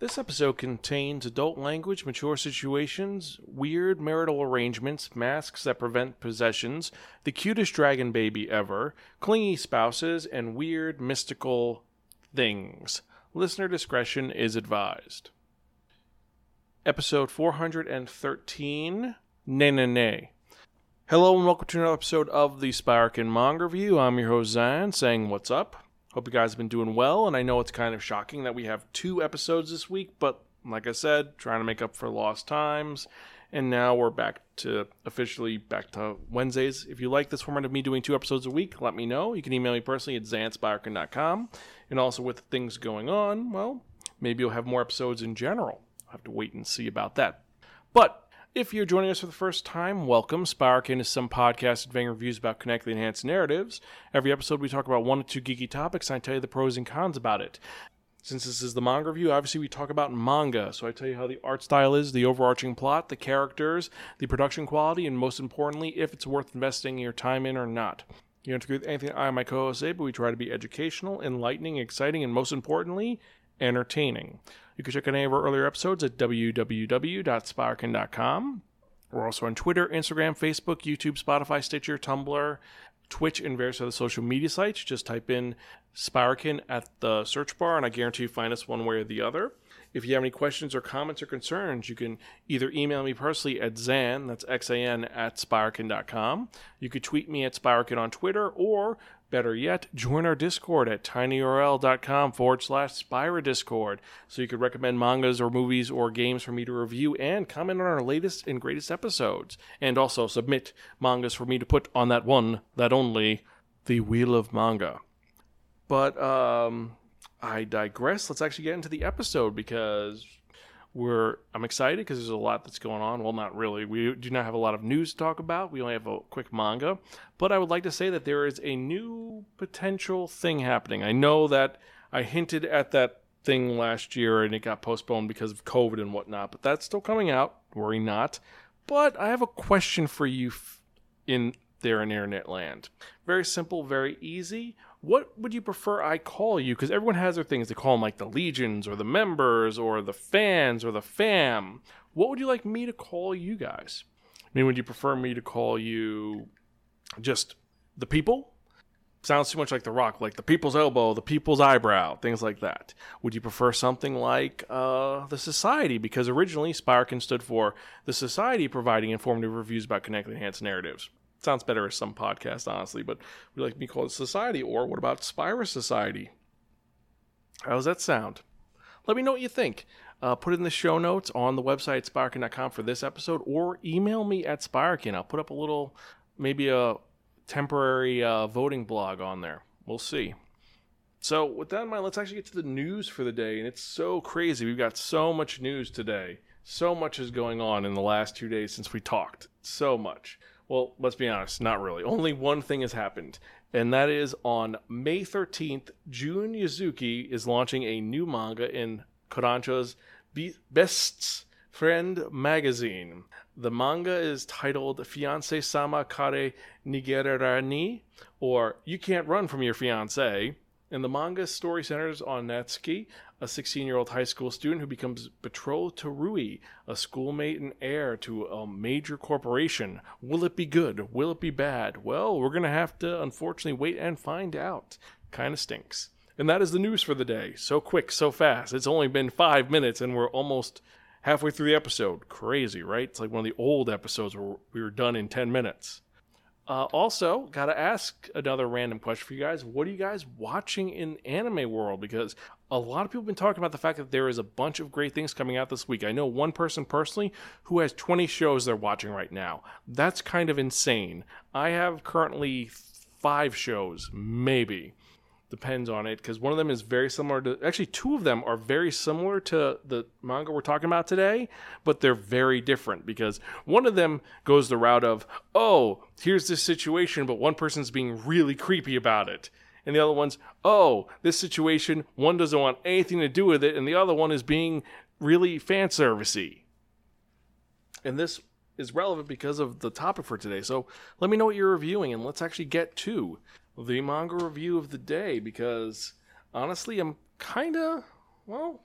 This episode contains adult language, mature situations, weird marital arrangements, masks that prevent possessions, the cutest dragon baby ever, clingy spouses, and weird mystical things. Listener discretion is advised. Episode 413 Nay Nay Nay. Hello and welcome to another episode of the Spiraken Manga Review. I'm your host Xan saying what's up. Hope you guys have been doing well, and I know it's kind of shocking that we have two episodes this week, but like I said, trying to make up for lost times, and now we're back to officially back to Wednesdays. If you like this format of me doing two episodes a week, let me know. You can email me personally at zanspiraken.com, and also with things going on, well, maybe you'll have more episodes in general. I'll have to wait and see about that. But if you're joining us for the first time, welcome. Spiraken is some podcast advancing reviews about connected enhanced narratives. Every episode, we talk about one or two geeky topics, and I tell you the pros and cons about it. Since this is the manga review, obviously we talk about manga. So I tell you how the art style is, the overarching plot, the characters, the production quality, and most importantly, if it's worth investing your time in or not. You don't agree with anything I and my co-host say, but we try to be educational, enlightening, exciting, and most importantly, entertaining. You can check out any of our earlier episodes at www.spiraken.com. We're also on Twitter, Instagram, Facebook, YouTube, Spotify, Stitcher, Tumblr, Twitch, and various other social media sites. Just type in Spiraken at the search bar, and I guarantee you find us one way or the other. If you have any questions or comments or concerns, you can either email me personally at Xan, that's X-A-N, at Spiraken.com. You could tweet me at Spiraken on Twitter, or better yet, join our Discord at tinyurl.com forward slash Spira Discord. So you could recommend mangas or movies or games for me to review and comment on our latest and greatest episodes. And also submit mangas for me to put on that one, that only, the Wheel of Manga. But um, I digress. Let's actually get into the episode because we're I'm excited because there's a lot that's going on. Well, not really. We do not have a lot of news to talk about. We only have a quick manga, but I would like to say that there is a new potential thing happening. I know that I hinted at that thing last year and it got postponed because of COVID and whatnot, but that's still coming out. Worry not. But I have a question for you in there in internet land. Very simple, very easy. What would you prefer I call you? Because everyone has their things. They call them like the legions or the members or the fans or the fam. What would you like me to call you guys? I mean, would you prefer me to call you just the people? Sounds too much like The Rock, like the people's elbow, the people's eyebrow, things like that. Would you prefer something like uh, the Society? Because originally Spiraken stood for the Society providing informative reviews about connected enhanced narratives sounds better as some podcast, honestly, but we like to be called Society. Or what about Spira Society? How does that sound? Let me know what you think. Uh, put it in the show notes on the website spiraken.com for this episode, or email me at Spiraken. I'll put up a little, maybe a temporary uh, voting blog on there. We'll see. So, with that in mind, let's actually get to the news for the day. And it's so crazy. We've got so much news today. So much is going on in the last two days since we talked. So much. Well, let's be honest, not really. Only one thing has happened, and that is on May 13th, Jun Yuzuki is launching a new manga in Kodansha's Be- Best's Friend magazine. The manga is titled Fiance Sama kara Nigerarenai, or You Can't Run from Your Fiance. And the manga story centers on Natsuki, a 16 year old high school student who becomes betrothed to Rui, a schoolmate and heir to a major corporation. Will it be good? Will it be bad? Well, we're going to have to unfortunately wait and find out. Kind of stinks. And that is the news for the day. So quick, so fast. It's only been five minutes and we're almost halfway through the episode. Crazy, right? It's like one of the old episodes where we were done in 10 minutes. Uh, also, got to ask another random question for you guys. What are you guys watching in anime world? Because a lot of people have been talking about the fact that there is a bunch of great things coming out this week. I know one person personally who has 20 shows they're watching right now. That's kind of insane. I have currently five shows, maybe. Depends on it, because one of them is very similar to. Actually, two of them are very similar to the manga we're talking about today, but they're very different because one of them goes the route of, oh, here's this situation, but one person's being really creepy about it and the other one's, oh, this situation, one doesn't want anything to do with it, and the other one is being really fan servicey. And this is relevant because of the topic for today. So let me know what you're reviewing, and let's actually get to the manga review of the day because honestly, I'm kind of, well,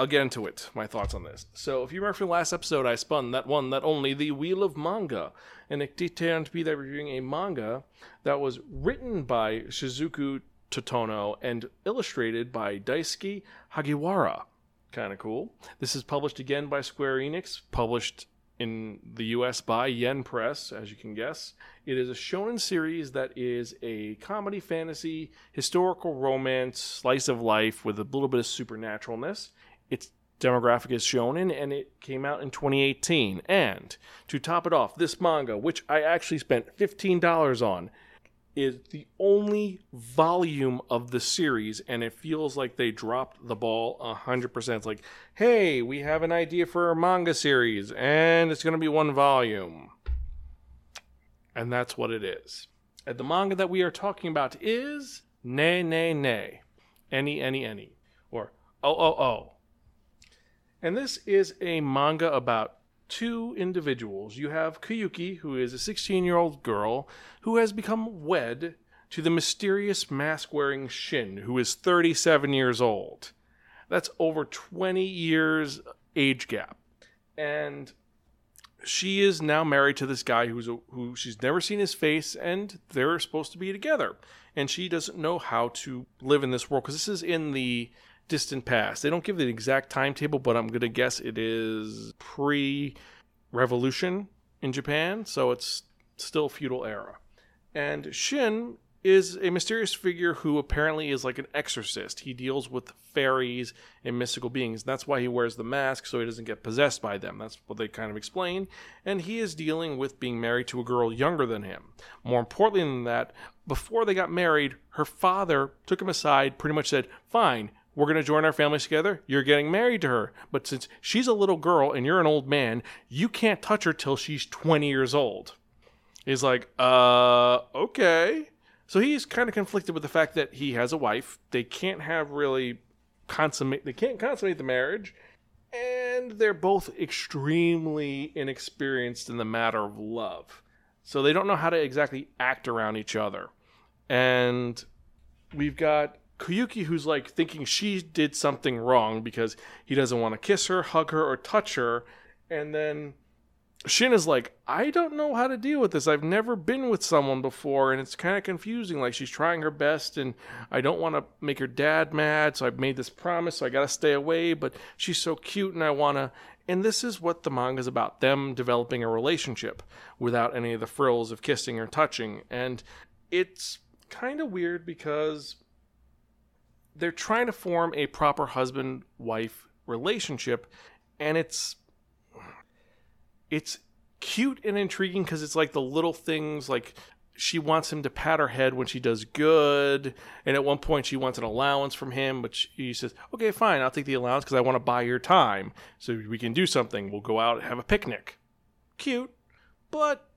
I'll get into it, my thoughts on this. So, if you remember from the last episode, I spun that one, that only, the Wheel of Manga. And it turned to be that reviewing a manga that was written by Shizuku Totono and illustrated by Daisuke Hagiwara. Kind of cool. This is published again by Square Enix, published in the US by Yen Press, as you can guess. It is a shonen series that is a comedy, fantasy, historical romance, slice of life with a little bit of supernaturalness. Its demographic is shonen, and it came out in 2018. And to top it off, this manga, which I actually spent $15 on, is the only volume of the series, and it feels like they dropped the ball 100%. It's like, hey, we have an idea for a manga series, and it's going to be one volume. And that's what it is. And the manga that we are talking about is Ne Ne Ne. Any, any, any. Or Oh, oh, oh. And this is a manga about two individuals. You have Kuyuki, who is a 16 year old girl who has become wed to the mysterious mask wearing Shin, who is 37 years old. That's over 20 years age gap. And she is now married to this guy who's a, who she's never seen his face, and they're supposed to be together. And she doesn't know how to live in this world because this is in the distant past. They don't give the exact timetable, but I'm going to guess it is pre revolution in Japan, so it's still feudal era. And Shin is a mysterious figure who apparently is like an exorcist. He deals with fairies and mystical beings. That's why he wears the mask so he doesn't get possessed by them. That's what they kind of explain. And he is dealing with being married to a girl younger than him. More importantly than that, before they got married, her father took him aside, pretty much said, Fine, we're going to join our families together. You're getting married to her. But since she's a little girl and you're an old man, you can't touch her till she's 20 years old. He's like, uh, okay. So he's kind of conflicted with the fact that he has a wife. They can't have really consummate, they can't consummate the marriage. And they're both extremely inexperienced in the matter of love. So they don't know how to exactly act around each other. And we've got Kuyuki, who's like thinking she did something wrong because he doesn't want to kiss her, hug her, or touch her. And then Shin is like, I don't know how to deal with this. I've never been with someone before, and it's kind of confusing. Like, she's trying her best, and I don't want to make her dad mad, so I've made this promise, so I got to stay away, but she's so cute, and I want to. And this is what the manga is about them developing a relationship without any of the frills of kissing or touching. And it's kind of weird because they're trying to form a proper husband wife relationship and it's it's cute and intriguing because it's like the little things like she wants him to pat her head when she does good and at one point she wants an allowance from him but he says okay fine i'll take the allowance because i want to buy your time. So we can do something. We'll go out and have a picnic. Cute but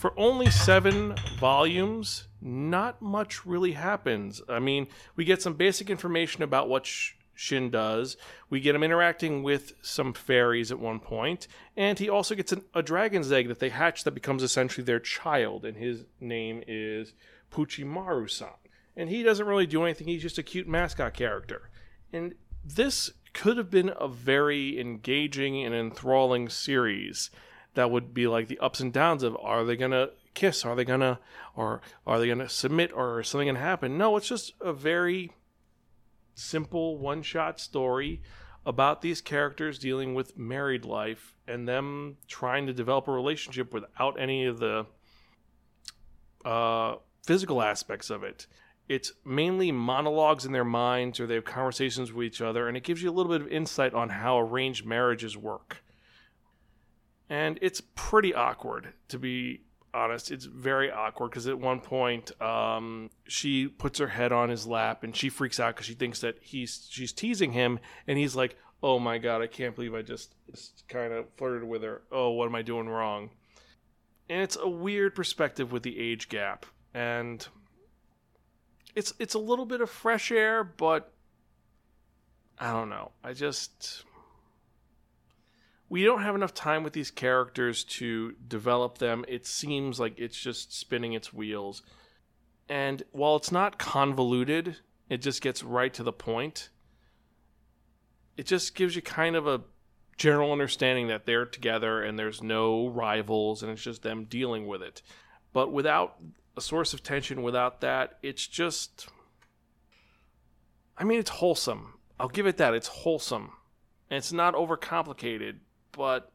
for only seven volumes, not much really happens. I mean, we get some basic information about what Shin does. We get him interacting with some fairies at one point, and he also gets an, a dragon's egg that they hatch that becomes essentially their child, and his name is Puchimaru-san. And he doesn't really do anything; he's just a cute mascot character. And this could have been a very engaging and enthralling series that would be like the ups and downs of are they gonna kiss? Are they gonna or are they gonna submit or something gonna happen? No it's just a very simple one shot story about these characters dealing with married life and them trying to develop a relationship without any of the uh, physical aspects of it. It's mainly monologues in their minds or they have conversations with each other and it gives you a little bit of insight on how arranged marriages work and it's pretty awkward to be honest. It's very awkward because at one point, um, she puts her head on his lap and she freaks out because she thinks that he's she's teasing him, and he's like, "Oh my god, I can't believe I just, just kind of flirted with her. Oh, what am I doing wrong?" And it's a weird perspective with the age gap, and it's it's a little bit of fresh air, but I don't know. I just we don't have enough time with these characters to develop them. It seems like it's just spinning its wheels. And while it's not convoluted, it just gets right to the point. it just gives you kind of a general understanding that they're together and there's no rivals and it's just them dealing with it. But without a source of tension, without that, it's just. I mean, it's wholesome. I'll give it that. It's wholesome. And it's not overcomplicated, but.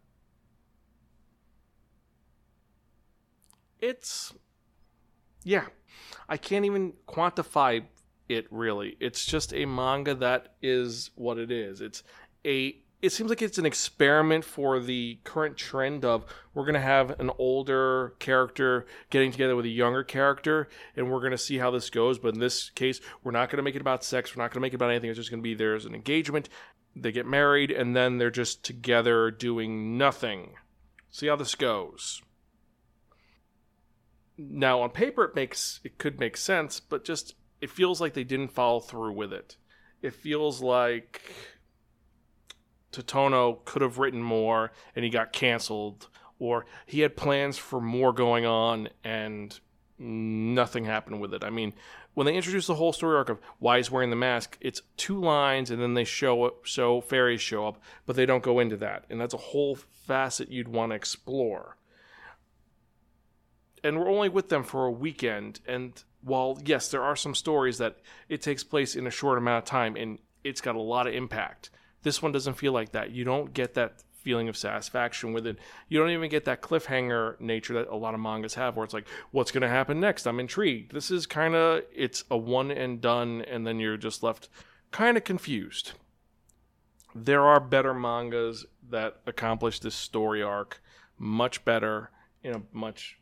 It's. Yeah. I can't even quantify it really. It's just a manga that is what it is. It's a it seems like it's an experiment for the current trend of we're going to have an older character getting together with a younger character and we're going to see how this goes but in this case we're not going to make it about sex we're not going to make it about anything it's just going to be there's an engagement they get married and then they're just together doing nothing. See how this goes. Now on paper it makes it could make sense but just it feels like they didn't follow through with it. It feels like Totono could have written more and he got canceled, or he had plans for more going on and nothing happened with it. I mean, when they introduce the whole story arc of why he's wearing the mask, it's two lines and then they show up, so fairies show up, but they don't go into that, and that's a whole facet you'd want to explore. And we're only with them for a weekend, and while yes, there are some stories that it takes place in a short amount of time, and it's got a lot of impact. This one doesn't feel like that. You don't get that feeling of satisfaction with it. You don't even get that cliffhanger nature that a lot of mangas have where it's like, what's going to happen next? I'm intrigued. This is kind of, it's a one and done, and then you're just left kind of confused. There are better mangas that accomplish this story arc much better in a much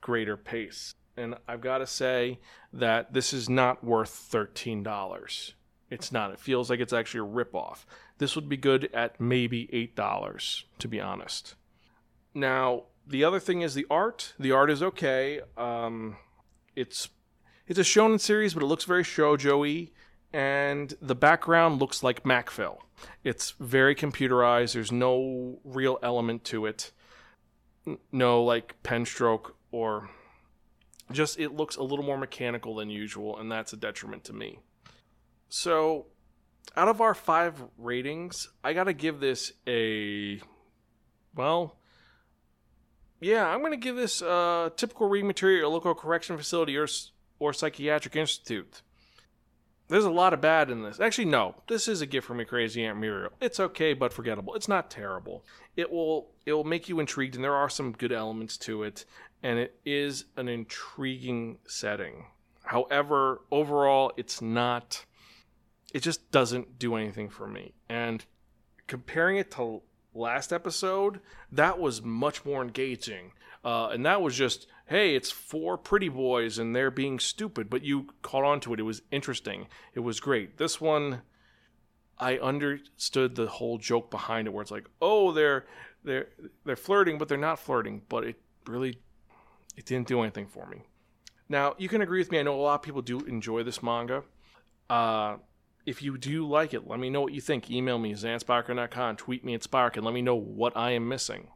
greater pace. And I've got to say that this is not worth $13. It's not. It feels like it's actually a ripoff. This would be good at maybe $8, to be honest. Now, the other thing is the art. The art is okay. Um, it's it's a shonen series, but it looks very shoujo-y, and the background looks like Macville. It's very computerized. There's no real element to it. No like pen stroke or just it looks a little more mechanical than usual, and that's a detriment to me. So, out of our five ratings, I got to give this a. Well, yeah, I'm going to give this a typical reading material local correction facility or, or psychiatric institute. There's a lot of bad in this. Actually, no. This is a gift from a crazy Aunt Muriel. It's okay, but forgettable. It's not terrible. It will it will make you intrigued, and there are some good elements to it, and it is an intriguing setting. However, overall, it's not it just doesn't do anything for me. And comparing it to last episode, that was much more engaging. Uh, and that was just, hey, it's four pretty boys and they're being stupid, but you caught on to it. It was interesting. It was great. This one, I understood the whole joke behind it, where it's like, oh, they're they're they're flirting, but they're not flirting. But it really, it didn't do anything for me. Now you can agree with me. I know a lot of people do enjoy this manga. Uh, if you do like it, let me know what you think. Email me, zansparker.com, tweet me at Spark, and let me know what I am missing.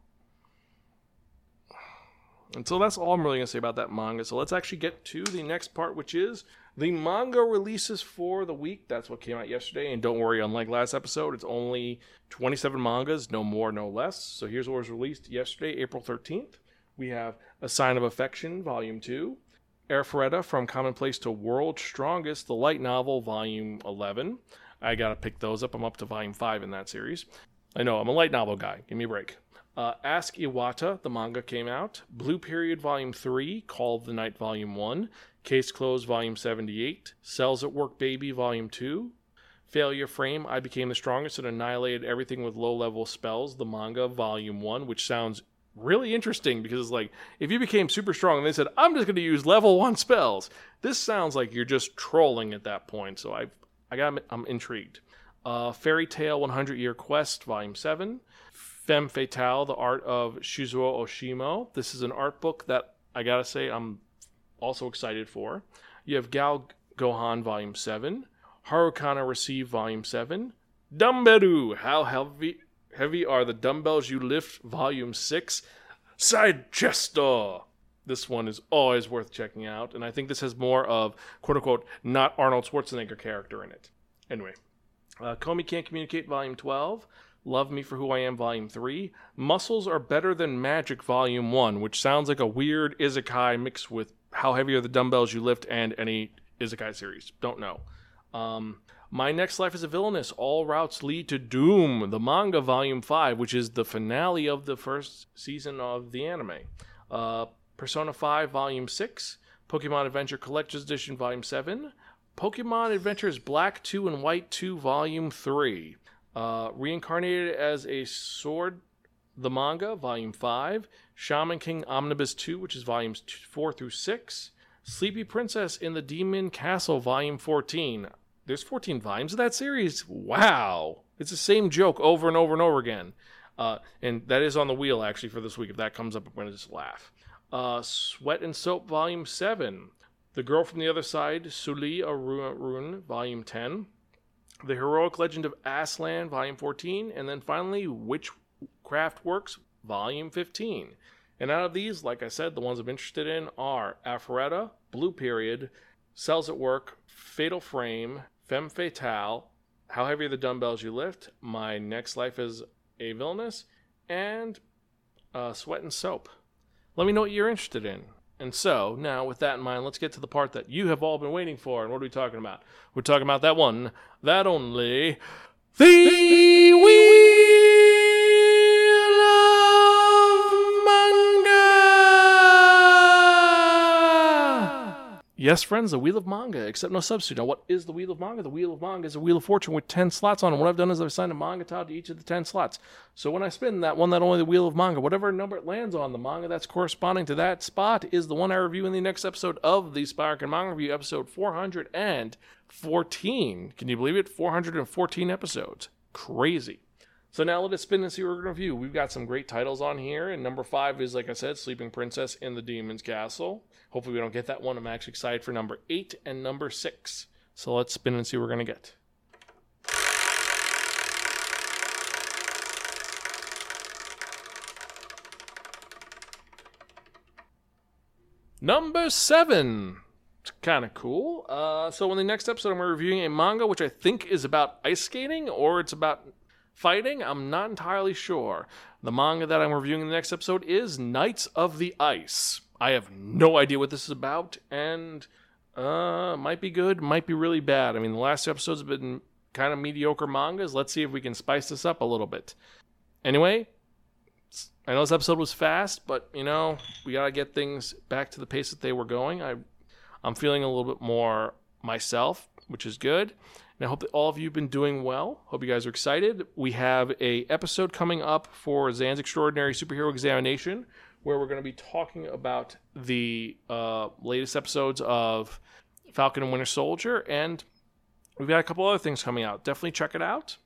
And so that's all I'm really going to say about that manga. So let's actually get to the next part, which is the manga releases for the week. That's what came out yesterday. And don't worry, unlike last episode, it's only 27 mangas, no more, no less. So here's what was released yesterday, April 13th. We have A Sign of Affection, Volume 2. Arifureta from Commonplace to World's Strongest, the light novel, volume 11. I got to pick those up. I'm up to volume 5 in that series. I know, I'm a light novel guy. Give me a break. Uh, Ask Iwata, the manga came out. Blue Period, Volume 3. Call of the Night, Volume 1. Case Closed, Volume 78. Cells at Work Baby, Volume 2. Failure Frame, I Became the Strongest and Annihilated Everything with Low Level Spells, the manga, Volume 1, which sounds really interesting because it's like if you became super strong and they said i'm just going to use level one spells this sounds like you're just trolling at that point. So i i got i'm intrigued. Uh, fairy tail 100 year quest volume 7 femme fatale the art of shuzo oshimi. This is an art book that i gotta say i'm also excited for. You have gal gohan volume 7 harukana receive volume 7 dumberu how heavy Heavy Are the Dumbbells You Lift, Volume 6. Side Chester. This one is always worth checking out, and I think this has more of quote unquote not Arnold Schwarzenegger character in it. Anyway, Uh, Komi Can't Communicate, Volume 12. Love Me for Who I Am, Volume 3. Muscles Are Better Than Magic, Volume 1, which sounds like a weird isekai mixed with How Heavy Are the Dumbbells You Lift and any isekai series. Don't know. Um, My Next Life is a Villainess. All Routes Lead to Doom, the manga, Volume 5, which is the finale of the first season of the anime. Uh, Persona 5, Volume 6. Pokemon Adventure Collector's Edition, Volume 7. Pokemon Adventures Black 2 and White 2, Volume 3. Uh, reincarnated as a sword, the manga, Volume 5. Shaman King Omnibus 2, which is Volumes 4 through 6. Sleepy Princess in the Demon Castle, Volume 14. There's 14 volumes of that series. Wow. It's the same joke over and over and over again. Uh, and that is on the wheel, actually, for this week. If that comes up, I'm going to just laugh. Uh, Sweat and Soap, Volume 7. The Girl from the Other Side, Siúil a Rún, Volume 10. The Heroic Legend of Arslan, Volume 14. And then finally, Witchcraft Works, Volume 15. And out of these, like I said, the ones I'm interested in are Arifureta, Blue Period, Cells at Work, Fatal Frame, Femme Fatale, How Heavy Are the Dumbbells You Lift, My Next Life is a Villainess, and uh, Sweat and Soap. Let me know what you're interested in. And so, now with that in mind, let's get to the part that you have all been waiting for. And what are we talking about? We're talking about that one, that only, the Wheel Yes, friends, the Wheel of Manga, except no substitute. Now, what is the Wheel of Manga? The Wheel of Manga is a Wheel of Fortune with 10 slots on it. What I've done is I've assigned a manga tile to each of the 10 slots. So when I spin that one, that only the Wheel of Manga, whatever number it lands on, the manga that's corresponding to that spot is the one I review in the next episode of the Spiraken Manga Review, episode 414. Can you believe it? 414 episodes. Crazy. So now let us spin and see what we're going to review. We've got some great titles on here, and number five is, like I said, Sleeping Princess in the Demon's Castle. Hopefully, we don't get that one. I'm actually excited for number eight and number six. So let's spin and see what we're to get. Number seven. It's kind of cool. Uh, so in the next episode, I'm reviewing a manga which I think is about ice skating or it's about fighting. I'm not entirely sure. The manga that I'm reviewing in the next episode is Knights of the Ice. I have no idea what this is about, and uh, might be good, might be really bad. I mean, the last episodes have been kind of mediocre mangas. Let's see if we can spice this up a little bit. Anyway, I know this episode was fast, but you know we gotta get things back to the pace that they were going. I, I'm feeling a little bit more myself, which is good. And I hope that all of you have been doing well. Hope you guys are excited. We have a episode coming up for Xan's Extraordinary Superhero Examination, where we're going to be talking about the uh, latest episodes of Falcon and Winter Soldier, and we've got a couple other things coming out. Definitely check it out.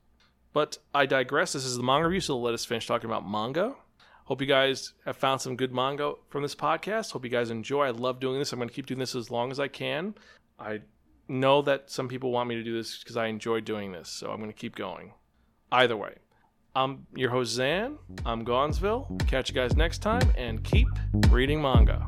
But I digress. This is the manga review, so let us finish talking about manga. Hope you guys have found some good manga from this podcast. Hope you guys enjoy. I love doing this. I'm going to keep doing this as long as I can. I know that some people want me to do this because I enjoy doing this, so I'm going to keep going. Either way, I'm your host, Xan. I'm Gonzville. Catch you guys next time and keep reading manga.